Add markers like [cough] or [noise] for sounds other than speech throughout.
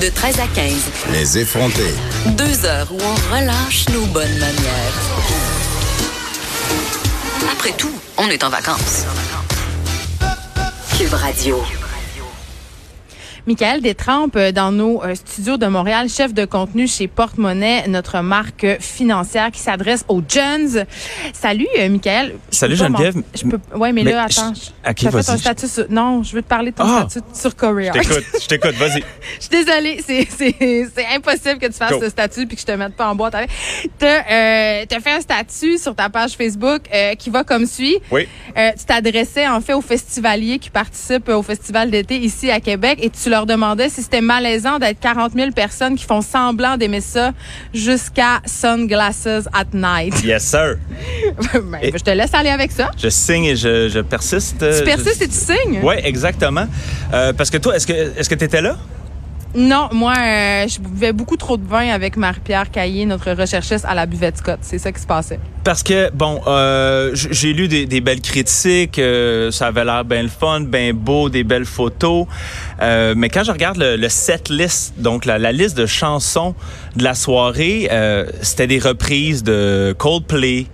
De 13 à 15. Les effrontés. Deux heures où on relâche nos bonnes manières. Après tout, on est en vacances. Cube Radio. Michael Détrempe euh, dans nos euh, studios de Montréal, chef de contenu chez Porte-Monnaie, notre marque financière qui s'adresse aux jeunes. Salut, euh, Michael. Salut Geneviève. Je peux, ouais, mais, Mais là, je- attends. à qui, t'as fait ton je- statut sur- non, je veux te parler de ton Ah! statut sur Courier. Je t'écoute, je t'écoute, vas-y. [laughs] Je suis désolée, c'est, impossible que tu fasses Go. ce statut puis que je te mette pas en boîte avec. T'as, euh, fait un statut sur ta page Facebook euh, qui va comme suit. Oui. Euh, tu t'adressais en fait aux festivaliers qui participent au festival d'été ici à Québec et tu leur demandais si c'était malaisant d'être 40 000 personnes qui font semblant d'aimer ça jusqu'à Sunglasses at Night. [laughs] Yes, sir. Ben, Et- je te laisse aller avec ça. Je signe et je, je persiste. Tu persistes et tu signes? Oui, exactement. Euh, parce que toi, est-ce que est-ce que tu étais là? Non, moi, euh, je buvais beaucoup trop de vin avec Marie-Pierre Caillé, notre recherchiste à la buvette Scott. C'est ça qui se passait. Parce que, bon, euh, j'ai lu des, belles critiques, euh, ça avait l'air bien le fun, bien beau, des belles photos. Mais quand je regarde le, le set list, donc la, la liste de chansons de la soirée, c'était des reprises de Coldplay,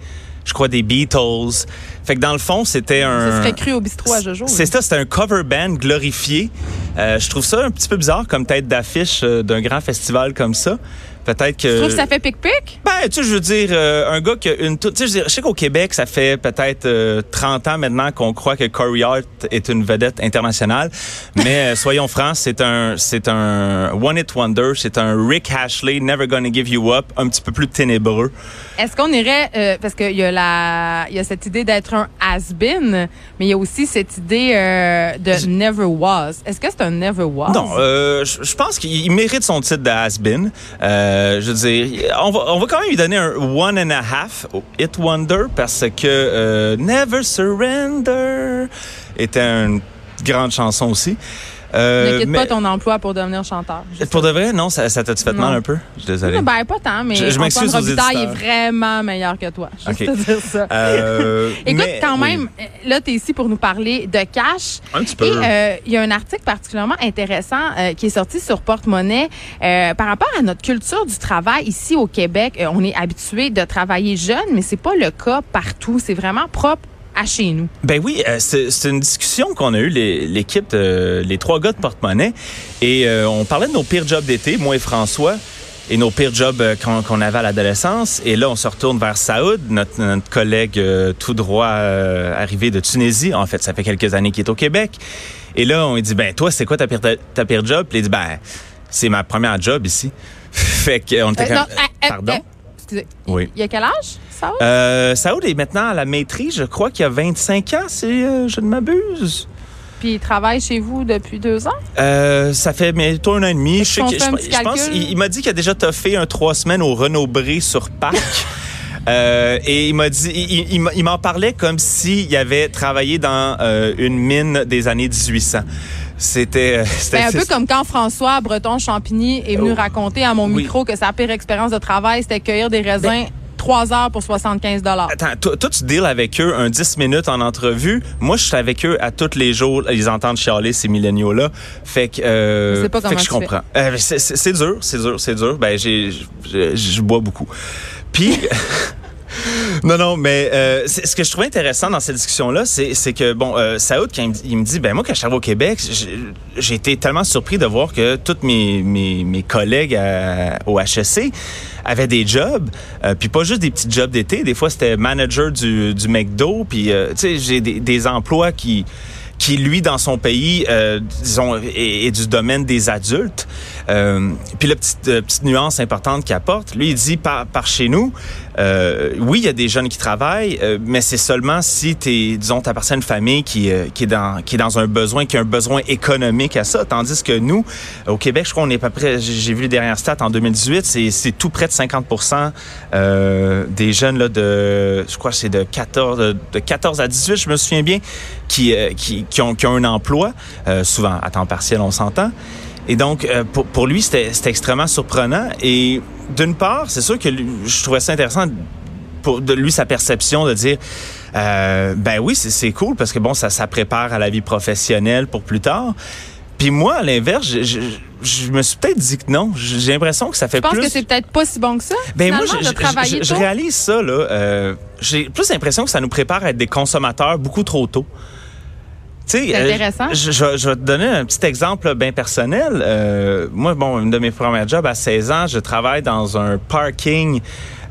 je crois des Beatles. Fait que dans le fond, c'était un... Ça serait cru au bistrot à Jojo. C'est ça, c'est un cover band glorifié. Euh, je trouve ça un petit peu bizarre comme tête d'affiche euh, d'un grand festival comme ça. Peut-être que. Tu trouves que ça fait pic-pic? Ben, tu sais, je veux dire, euh, un gars qui a une... toute- Tu sais, je sais qu'au Québec, ça fait peut-être euh, 30 ans maintenant qu'on croit que Corey Hart est une vedette internationale. [laughs] Mais euh, soyons francs, c'est un, c'est un one-hit wonder. C'est un Rick Ashley, Never Gonna Give You Up, un petit peu plus ténébreux. Est-ce qu'on irait, euh, parce qu'il y a la, y a cette idée d'être un has-been, mais il y a aussi cette idée euh, de never was. Est-ce que c'est un never was? Non, euh, je pense qu'il il mérite son titre de has-been. Euh, je veux dire, on va, on va quand même lui donner un one and a half au Hit Wonder parce que euh, Never Surrender était une grande chanson aussi. Euh, ne quitte mais pas ton emploi pour devenir chanteur. Pour de vrai, non, ça, ça t'a-tu fait Non. mal un peu? Je suis désolé. Ben, pas tant, mais Je- je m'excuse Antoine aux Robitaille est vraiment meilleur que toi. Juste Ok. te dire ça. Euh, [laughs] Écoute, mais- quand même, là, tu es ici pour nous parler de cash. Un petit peu. Et euh, il y a un article particulièrement intéressant euh, qui est sorti sur Porte-Monnaie euh, par rapport à notre culture du travail ici au Québec. Euh, on est habitué de travailler jeune, mais c'est pas le cas partout. C'est vraiment propre à chez nous. Ben oui, euh, c'est une discussion qu'on a eue, l'équipe, de- les trois gars de porte-monnaie. Et euh, on parlait de nos pires jobs d'été, moi et François, et nos pires jobs euh, qu'on qu'on avait à l'adolescence. Et là, on se retourne vers Saoud, notre, notre collègue euh, tout droit euh, arrivé de Tunisie. En fait, ça fait quelques années qu'il est au Québec. Et là, on lui dit, ben toi, c'est quoi ta pire, ta pire job? Puis il dit, ben, c'est ma première job ici. [laughs] fait qu'on était Euh, comme, non, pardon? Excusez. Oui. Il y a quel âge, ça? Euh, Saoud est maintenant à la maîtrise, je crois qu'il a 25 ans, si euh, je ne m'abuse. Puis il travaille chez vous depuis deux ans? Euh, ça fait bientôt un an et demi. Je, sais que- pense il, il m'a dit qu'il a déjà toffé un trois semaines au Renault Bré sur Pâques. [laughs] Euh, et il m'a dit, il, m'en parlait comme s'il avait travaillé dans euh, une mine des années 1800. C'était, euh, c'était Ben, un peu comme quand François Breton Champigny est venu Oh. raconter à mon Oui. micro que sa pire expérience de travail, c'était cueillir des raisins trois heures pour 75 dollars. Attends, toi, tu deals avec eux un 10 minutes en entrevue. Moi, je suis avec eux à tous les jours. Ils entendent chialer ces milléniaux-là. Fait que, euh, Je pas fait que je comprends. Euh, c'est, dur, c'est dur, c'est dur. Ben, je bois beaucoup. Puis, [laughs] [laughs] non, non, mais euh, ce que je trouvais intéressant dans cette discussion-là, c'est, que, bon, euh, Saoud, quand il me, dit- ben moi, quand je au Québec, j'ai, j'ai été tellement surpris de voir que tous mes, mes, mes collègues à- au HSC avaient des jobs, euh, puis pas juste des petits jobs d'été. Des fois, c'était manager du, du McDo, puis, euh, tu sais, j'ai des, des emplois qui qui lui dans son pays, euh, disons, est, est du domaine des adultes. Euh, puis la petite, euh, petite nuance importante qu'il apporte, lui, il dit par, par chez nous, euh, oui, il y a des jeunes qui travaillent, euh, mais c'est seulement si t'es, disons, t'appartiens à une famille qui, euh, qui est dans qui est dans un besoin, qui a un besoin économique à ça. Tandis que nous, au Québec, je crois qu'on est à peu près, j'ai vu les dernières stats en 2018, c'est, c'est tout près de 50 euh, des jeunes là de, je crois c'est de 14 de, de 14 à 18, je me souviens bien, qui qui, qui ont qui ont un emploi, souvent à temps partiel, on s'entend. Et donc, euh, pour, pour lui, c'était extrêmement surprenant. Et d'une part, c'est sûr que lui- je trouvais ça intéressant pour de lui sa perception de dire euh, ben oui c'est cool parce que bon ça ça prépare à la vie professionnelle pour plus tard puis moi à l'inverse je, je, je me suis peut-être dit que non j'ai l'impression que ça fait Je pense plus que c'est peut-être pas si bon que ça. ben moi, je, réalise ça là. Euh, J'ai plus l'impression que ça nous prépare à être des consommateurs beaucoup trop tôt. C'est euh, intéressant. je, je- je vais te donner un petit exemple bien personnel. Euh, moi, bon, une de mes premiers jobs à 16 ans, je travaille dans un parking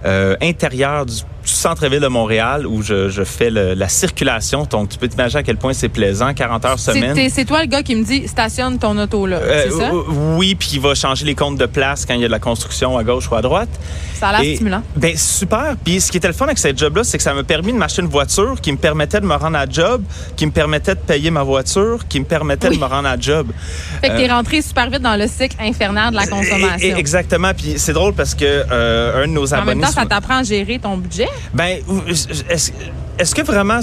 euh, intérieur du, du centre-ville de Montréal où je, je fais le- la circulation. Donc, tu peux t'imaginer à quel point c'est plaisant, 40 heures semaine. C'est toi le gars qui me dit stationne ton auto là. Euh, ça? oui, puis il va changer les comptes de place quand il y a de la construction à gauche ou à droite. Ça a l'air stimulant. Ben super. Puis ce qui était le fun avec cette job-là, c'est que ça m'a permis de m'acheter une voiture qui me permettait de me rendre à job, qui me permettait de payer ma voiture, qui me permettait Oui. de me rendre à job. Fait que t'es Euh, rentré super vite dans le cycle infernal de la consommation. exactement. Puis c'est drôle parce que euh, un de nos en abonnés. même temps, ça t'apprend à gérer ton budget. Ben, est-ce est-ce que vraiment,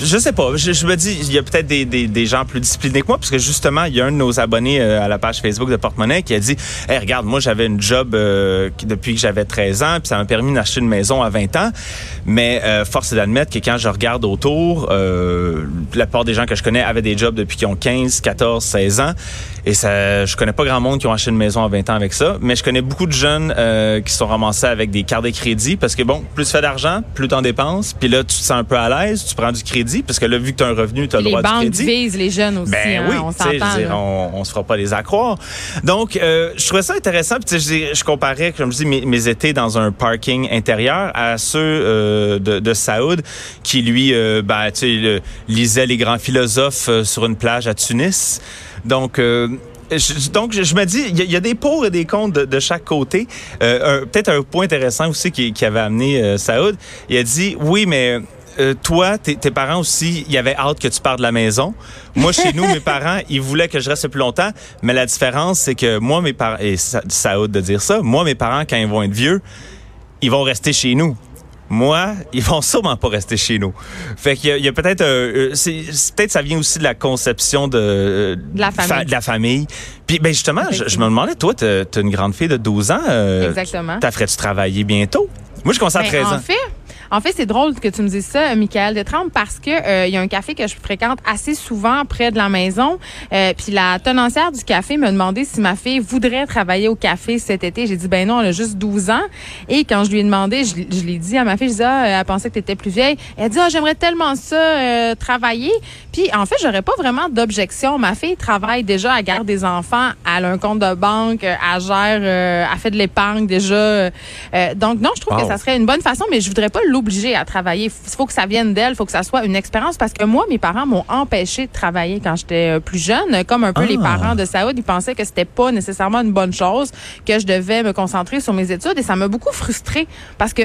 je sais pas, je, me dis, il y a peut-être des, des, gens plus disciplinés que moi, parce que justement, il y a un de nos abonnés euh, à la page Facebook de Porte-Monnaie qui a dit, hey, regarde, moi, j'avais une job euh, depuis que j'avais 13 ans, puis ça m'a permis d'acheter une maison à 20 ans, mais euh, force est d'admettre que quand je regarde autour, euh, la plupart des gens que je connais avaient des jobs depuis qu'ils ont 15, 14, 16 ans, et ça, je connais pas grand monde qui ont acheté une maison à 20 ans avec ça, mais je connais beaucoup de jeunes euh, qui sont ramassés avec des cartes de crédit, parce que bon, plus tu fais d'argent, plus t'en dépenses, puis là, tu te sens un peu à l'aise, tu prends du crédit, parce que là, vu que tu as un revenu, tu as le Les droit du banques crédit. visent les jeunes aussi. Ben hein, oui, on s'entend. on, on se fera pas les accroire. Donc, euh, je trouvais ça intéressant. Puis, je, je comparais, comme je dis, mes, mes étés dans un parking intérieur à ceux euh, de, de Saoud qui, lui, euh, ben, tu sais, lisait les grands philosophes euh, sur une plage à Tunis. Donc, euh, donc, je, me dis, il y, a- des pour et des contre de, chaque côté. Euh, Peut-être un point intéressant aussi qui, avait amené euh, Saoud. Il a dit, oui, mais euh, toi, tes, parents aussi, il y avait hâte que tu partes de la maison. Moi, chez nous, mes parents, ils voulaient que je reste plus longtemps. Mais la différence, c'est que moi, mes parents, et ôte de dire ça, moi, mes parents, quand ils vont être vieux, ils vont rester chez nous. Moi, [laughs] ils vont sûrement pas rester chez nous. Fait qu'il y a, peut-être, euh, c'est- peut-être ça vient aussi de la conception de, euh, De la famille. de la famille. Puis, ben justement, je, je me demandais, toi, t'as as une grande fille de 12 ans. euh, Exactement. T'as ferais-tu travailler bientôt? Moi, je commence à Ben, 13 en ans. fait, en fait, c'est drôle que tu me dises ça, Michael Detrempe, parce que euh, il y a un café que je fréquente assez souvent près de la maison. Euh, puis la tenancière du café m'a demandé si ma fille voudrait travailler au café cet été. J'ai dit ben non, elle a juste 12 ans. Et quand je lui ai demandé, je, je l'ai dit à ma fille, je dis ah, elle pensait que tu étais plus vieille. Elle a dit ah, j'aimerais tellement ça euh, travailler. Puis en fait, j'aurais pas vraiment d'objection. Ma fille travaille déjà à garde des enfants, elle a un compte de banque, elle gère, euh, elle fait de l'épargne déjà. Euh, donc non, je trouve Wow. que ça serait une bonne façon, mais je voudrais pas l'obliger à travailler. Il faut que ça vienne d'elle, il faut que ça soit une expérience parce que moi, mes parents m'ont empêché de travailler quand j'étais euh, plus jeune, comme un peu Ah. les parents de Saoud, ils pensaient que c'était pas nécessairement une bonne chose, que je devais me concentrer sur mes études et ça m'a beaucoup frustrée parce que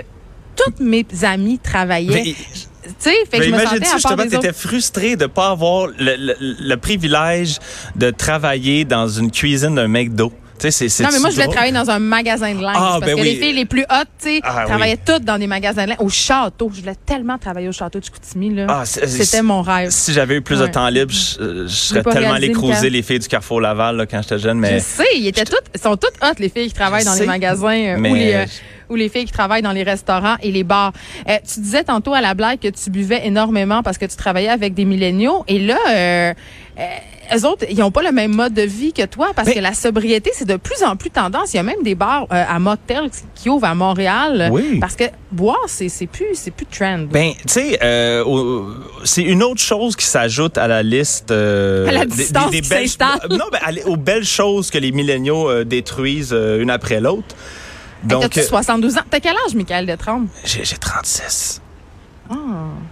toutes mes amies travaillaient. Mais- Tu sais, fait que je me justement, tu étais frustré de pas avoir le, le- le privilège de travailler dans une cuisine d'un McDo. Tu sais, c'est, c'est Non, mais moi, je voulais travailler dans un magasin de linge. Ah, parce ben que oui. les filles les plus hautes, tu sais, Ah, travaillaient toutes dans des magasins de linge. Au château. Je voulais tellement travailler au château de Chicoutimi, là. Ah, C'était mon rêve. Si j'avais eu plus de temps libre, je, je serais tellement allé cruiser Mickaël. les filles du Carrefour Laval là, quand j'étais jeune. Je Mais sais, ils étaient toutes, ils sont toutes hot, les filles qui travaillent Je dans sais, les magasins euh, mais- ou les euh, ou les filles qui travaillent dans les restaurants et les bars. Euh, tu disais tantôt à la blague que tu buvais énormément parce que tu travaillais avec des milléniaux et là euh, euh, eux autres, ils ont pas le même mode de vie que toi parce Mais- que la sobriété, c'est de plus en plus tendance. Il y a même des bars euh, à motel qui ouvrent à Montréal Oui. parce que boire, c'est c'est plus c'est plus trend. Ben, tu sais, euh, c'est une autre chose qui s'ajoute à la liste. euh, À [laughs] la des- qui belles, [laughs] non, ben, aux belles choses que les milléniaux euh, détruisent euh, une après l'autre. Donc, tu euh, 72 ans? T'as quel âge, Michael Detrempe? j'ai j'ai 36. Ah.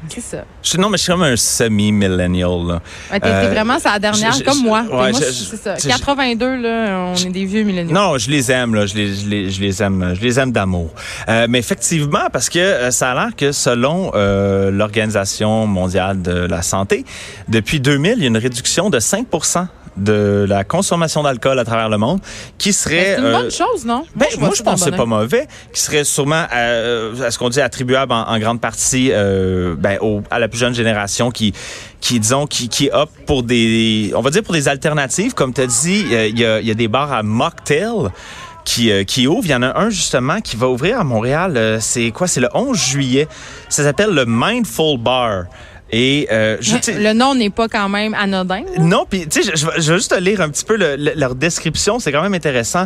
C'est ça. Je- non, mais je suis comme un semi-millennial. là. Ouais, T'es Euh, vraiment sa dernière, je- comme moi. ouais, Moi, c'est ça. je- 82, là, on est des vieux milléniaux. Non, je les aime, là. Je les, je les, je les aime, je les aime d'amour. Euh, mais effectivement, parce que euh, ça a l'air que selon l'Organisation mondiale de la santé, depuis 2000, il y a une réduction de 5 de la consommation d'alcool à travers le monde, qui serait... C'est une euh, bonne chose, non? Ben, moi, je pense que c'est pas mauvais, qui serait sûrement, euh, à ce qu'on dit, attribuable en, en grande partie euh, ben, au- à la plus jeune génération qui, qui disons, qui, qui opte pour des, on va dire pour des alternatives. Comme tu as dit, euh, il y, a, il y a des bars à mocktail qui, euh, qui ouvrent. Il y en a un, justement, qui va ouvrir à Montréal. euh, c'est quoi? C'est le 11 juillet. Ça s'appelle le Mindful Bar. Et euh, je, Le nom n'est pas quand même anodin. là? non, puis tu sais, je, je vais- je vais juste te lire un petit peu le- le- leur description, c'est quand même intéressant.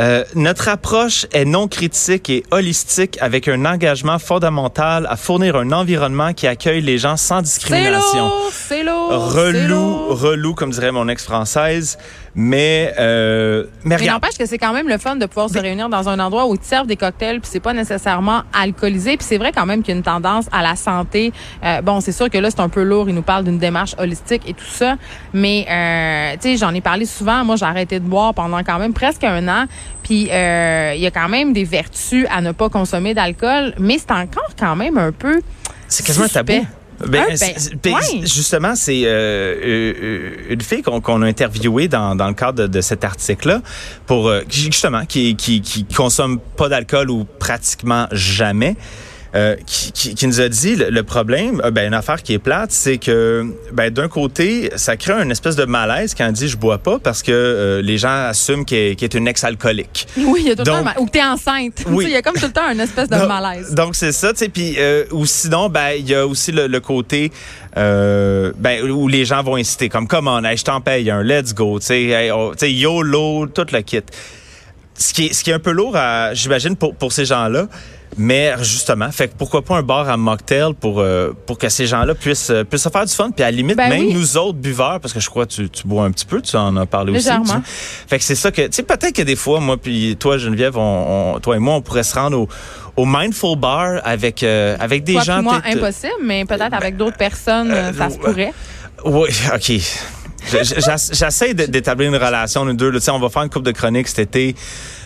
Euh, notre approche est non critique et holistique avec un engagement fondamental à fournir un environnement qui accueille les gens sans discrimination. c'est lourd. c'est Relou, lourd. relou, comme dirait mon ex-française. Mais, euh, mais Mais n'empêche que c'est quand même le fun de pouvoir se réunir dans un endroit où ils servent des cocktails puis c'est pas nécessairement alcoolisé puis c'est vrai quand même qu'il y a une tendance à la santé. Euh, bon, c'est sûr que là c'est un peu lourd, il nous parle d'une démarche holistique et tout ça, mais euh, tu sais, j'en ai parlé souvent, moi j'ai arrêté de boire pendant quand même presque un an, puis euh, il y a quand même des vertus à ne pas consommer d'alcool, mais c'est encore quand même un peu C'est quasiment un tabou. Ben, ben, ben. Justement, c'est euh, une fille qu'on a interviewée dans, dans le cadre de, de cet article-là, pour justement qui, qui, qui consomme pas d'alcool ou pratiquement jamais. Euh, qui, qui, qui nous a dit le, le problème, euh, ben, une affaire qui est plate, c'est que ben, d'un côté, ça crée une espèce de malaise quand elle dit je bois pas parce que euh, les gens assument qu'elle qu'elle est une ex-alcoolique. Oui, il y a tout le temps ou que t'es enceinte. Tu Oui. Il y a comme tout le temps une espèce de Donc- malaise. Donc c'est ça, tu sais. Puis euh, ou sinon, ben il y a aussi le, le côté euh, ben où les gens vont inciter comme comment, hey, je t'en paye un, let's go, tu sais, hey, oh, tu YOLO, tout le kit. Ce qui est, ce qui est un peu lourd, à- j'imagine pour pour ces gens-là. Mais justement, fait que pourquoi pas un bar à mocktail pour euh, pour que ces gens-là puissent euh, puissent se faire du fun puis à la limite Ben même oui. nous autres buveurs parce que je crois que tu, tu bois un petit peu, tu en as parlé aussi. Tu. Fait que c'est ça que tu sais peut-être que des fois moi puis toi Geneviève, on, on- toi et moi on pourrait se rendre au, au mindful bar avec euh, avec des Toi gens moi, peut-être- impossible, mais peut-être avec d'autres personnes, euh, ça se euh, pourrait. Oui, OK. Je- je- j'ess- J'essaie d'établir une relation, nous deux. là. Tu sais, on va faire une coupe de chroniques cet été.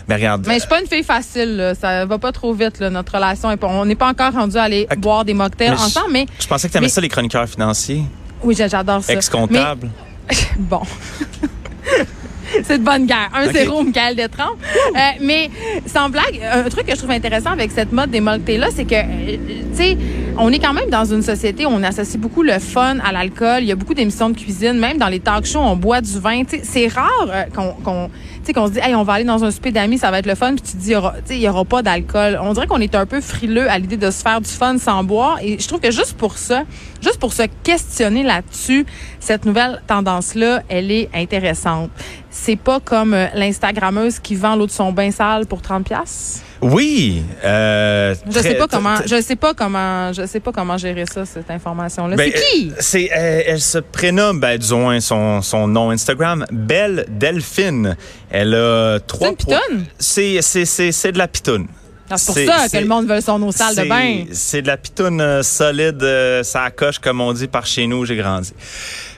Mais regarde. Mais je suis pas une fille facile, là. ça va pas trop vite, là, notre relation. on n'est pas encore rendu à aller boire des mocktails Mais ensemble, mais Je pensais que tu aimais mais- ça, les chroniqueurs financiers, oui, j'a- j'adore ça. ex-comptables. Mais- [laughs] bon. [laughs] C'est de bonne guerre. 1-0, Michael Détrempe. Euh, mais sans blague, un truc que je trouve intéressant avec cette mode des mocktails-là, c'est que, euh, tu sais, on est quand même dans une société où on associe beaucoup le fun à l'alcool. Il y a beaucoup d'émissions de cuisine. Même dans les talk shows, on boit du vin. C'est rare euh, qu'on qu'on qu'on se dit, hey, on va aller dans un souper d'amis, ça va être le fun. Puis tu te dis, il y aura, aura pas d'alcool. On dirait qu'on est un peu frileux à l'idée de se faire du fun sans boire. Et je trouve que juste pour ça, juste pour se questionner là-dessus, cette nouvelle tendance-là, elle est intéressante. C'est pas comme euh, l'Instagrammeuse qui vend l'eau de son bain sale pour 30 pièces. Oui. Euh, Je sais pas comment, je sais pas comment, je sais pas comment gérer ça, cette information-là. Ben, c'est qui? euh, C'est, euh, elle se prénomme, ben, disons son, son nom Instagram, Belle Delphine. Elle a trois. une pitoune? C'est, c'est, c'est, c'est de la pitoune. Ah, C'est pour c'est- ça que c'est- le monde veut son eau sale de C'est- bain. C'est de la pitoune euh, solide, euh, ça coche, comme on dit par chez nous, où j'ai grandi.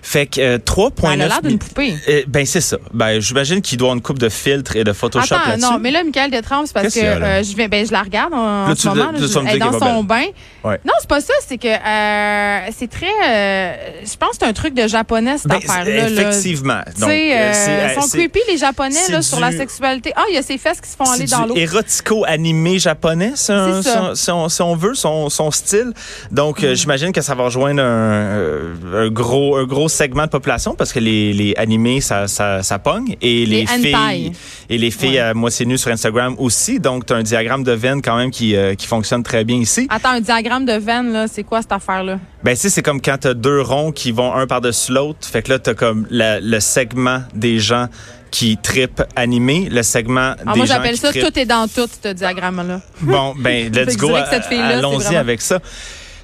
Fait que euh, 3,9 Elle a l'air d'une poupée. Euh, ben c'est ça. Ben j'imagine qu'il doit une coupe de filtres et de Photoshop Attends, là-dessus. non, mais là, Michael Détrempe, c'est parce que Qu'est-ce qu'il y a, là? euh, je, vais, ben, je la regarde en, Là, en tu- ce moment. là, tu je- vas me elle est dire dans qu'elle est son bain. Ouais. Non, c'est pas ça. C'est que euh, c'est très. euh, je pense que c'est un truc de japonais, cette Ben, affaire-là. là. effectivement. Donc, sais, euh, euh, c'est, euh, sont c'est- creepy les japonais c'est là, sur la sexualité. Ah, il y a ces fesses qui se font aller dans l'eau. érotico-animé japonais, c'est un- C'est ça. si, on- si on, veut, son, son style. Donc, Mm. euh, j'imagine que ça va rejoindre un, euh, un gros, un gros segment de population parce que les, les animés, ça, ça, ça pogne. Et les, filles, et les filles Ouais. à moitié nues sur Instagram aussi. Donc, tu as un diagramme de veine quand même qui, euh, qui fonctionne très bien ici. Attends, un diagramme de veine, là, c'est quoi cette affaire-là? Ben, tu sais, c'est comme quand t'as deux ronds qui vont un par-dessus l'autre. Fait que là, t'as comme la- le segment des gens qui tripent animés, le segment Ah, des moi, gens j'appelle ça tout est dans tout, ce diagramme-là. Bon, ben, [laughs] let's go. à- Allons-y vraiment- avec ça.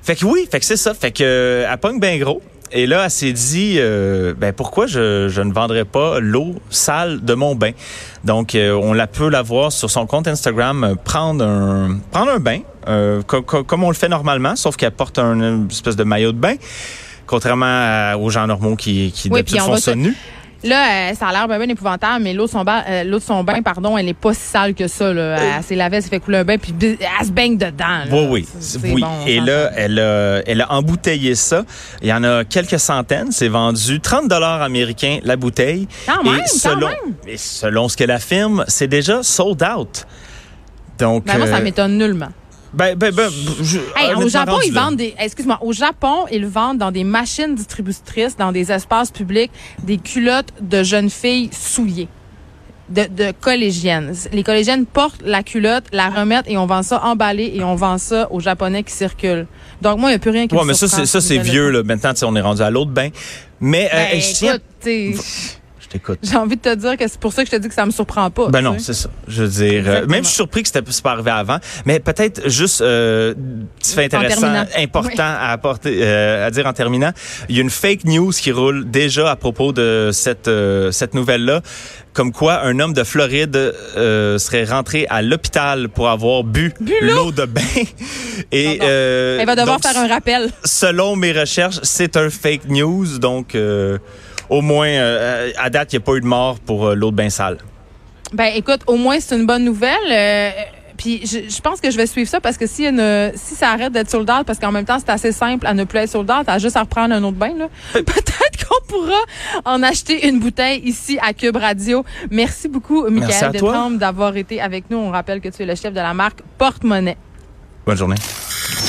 Fait que oui, fait que c'est ça. Fait que euh, elle pogne bien gros. Et là, elle s'est dit, euh, ben pourquoi je, je ne vendrais pas l'eau sale de mon bain? Donc, euh, on la peut la voir sur son compte Instagram euh, prendre un prendre un bain, euh, co- co- comme on le fait normalement, sauf qu'elle porte un une espèce de maillot de bain, contrairement à- aux gens normaux qui, qui Oui, d'habitude font ça nu. Là, euh, ça a l'air bien, bien épouvantable, mais l'eau de son bain, euh, l'eau de son bain, pardon, elle est pas si sale que ça. Là. Elle s'est lavée, elle s'est fait couler un bain, puis elle se baigne dedans. là. Oui, oui, C'est- oui. c'est bon, on Et là, elle a, elle a embouteillé ça. Il y en a quelques centaines. C'est vendu 30 dollars américains la bouteille. Quand et même, quand selon, même. et selon ce qu'elle affirme, c'est déjà sold out. Donc, Ben, moi, ça euh, m'étonne nullement. Ben, ben, ben, je- Hey, au Japon, ils vendent des. Excuse-moi, au Japon, ils vendent dans des machines distributrices, dans des espaces publics, des culottes de jeunes filles souillées. De, de collégiennes. Les collégiennes portent la culotte, la remettent et on vend ça emballé et on vend ça aux Japonais qui circulent. Donc, moi, il n'y a plus rien qui Ouais, me mais ça, c'est, vieux, là. Maintenant, on est rendu à l'autre bain. Mais, euh, Ben, je tiens, je t'écoute. j'ai envie de te dire que c'est pour ça que je te dis que ça me surprend pas. Ben non, c'est ça. Je veux dire, euh, Exactement. même je suis surpris que c'était pas arrivé avant, mais peut-être juste euh, petit fait intéressant, important Oui. à apporter, euh, à dire en terminant. Il y a une fake news qui roule déjà à propos de cette euh, cette nouvelle là, comme quoi un homme de Floride euh, serait rentré à l'hôpital pour avoir bu, l'eau de bain. [laughs] Et Elle va devoir donc, faire un rappel. selon mes recherches, c'est un fake news, donc. Euh, au moins, euh, à date, il n'y a pas eu de mort pour euh, l'eau de bain sale. Ben écoute, au moins c'est une bonne nouvelle. Euh, puis je, je pense que je vais suivre ça parce que si, une, si ça arrête d'être sold out, parce qu'en même temps c'est assez simple à ne plus être sold out, à juste à reprendre un autre bain, là. [laughs] peut-être qu'on pourra en acheter une bouteille ici à Cube Radio. Merci beaucoup, Michael toi. Détrempe, d'avoir été avec nous. On rappelle que tu es le chef de la marque Porte-Monnaie. Bonne journée.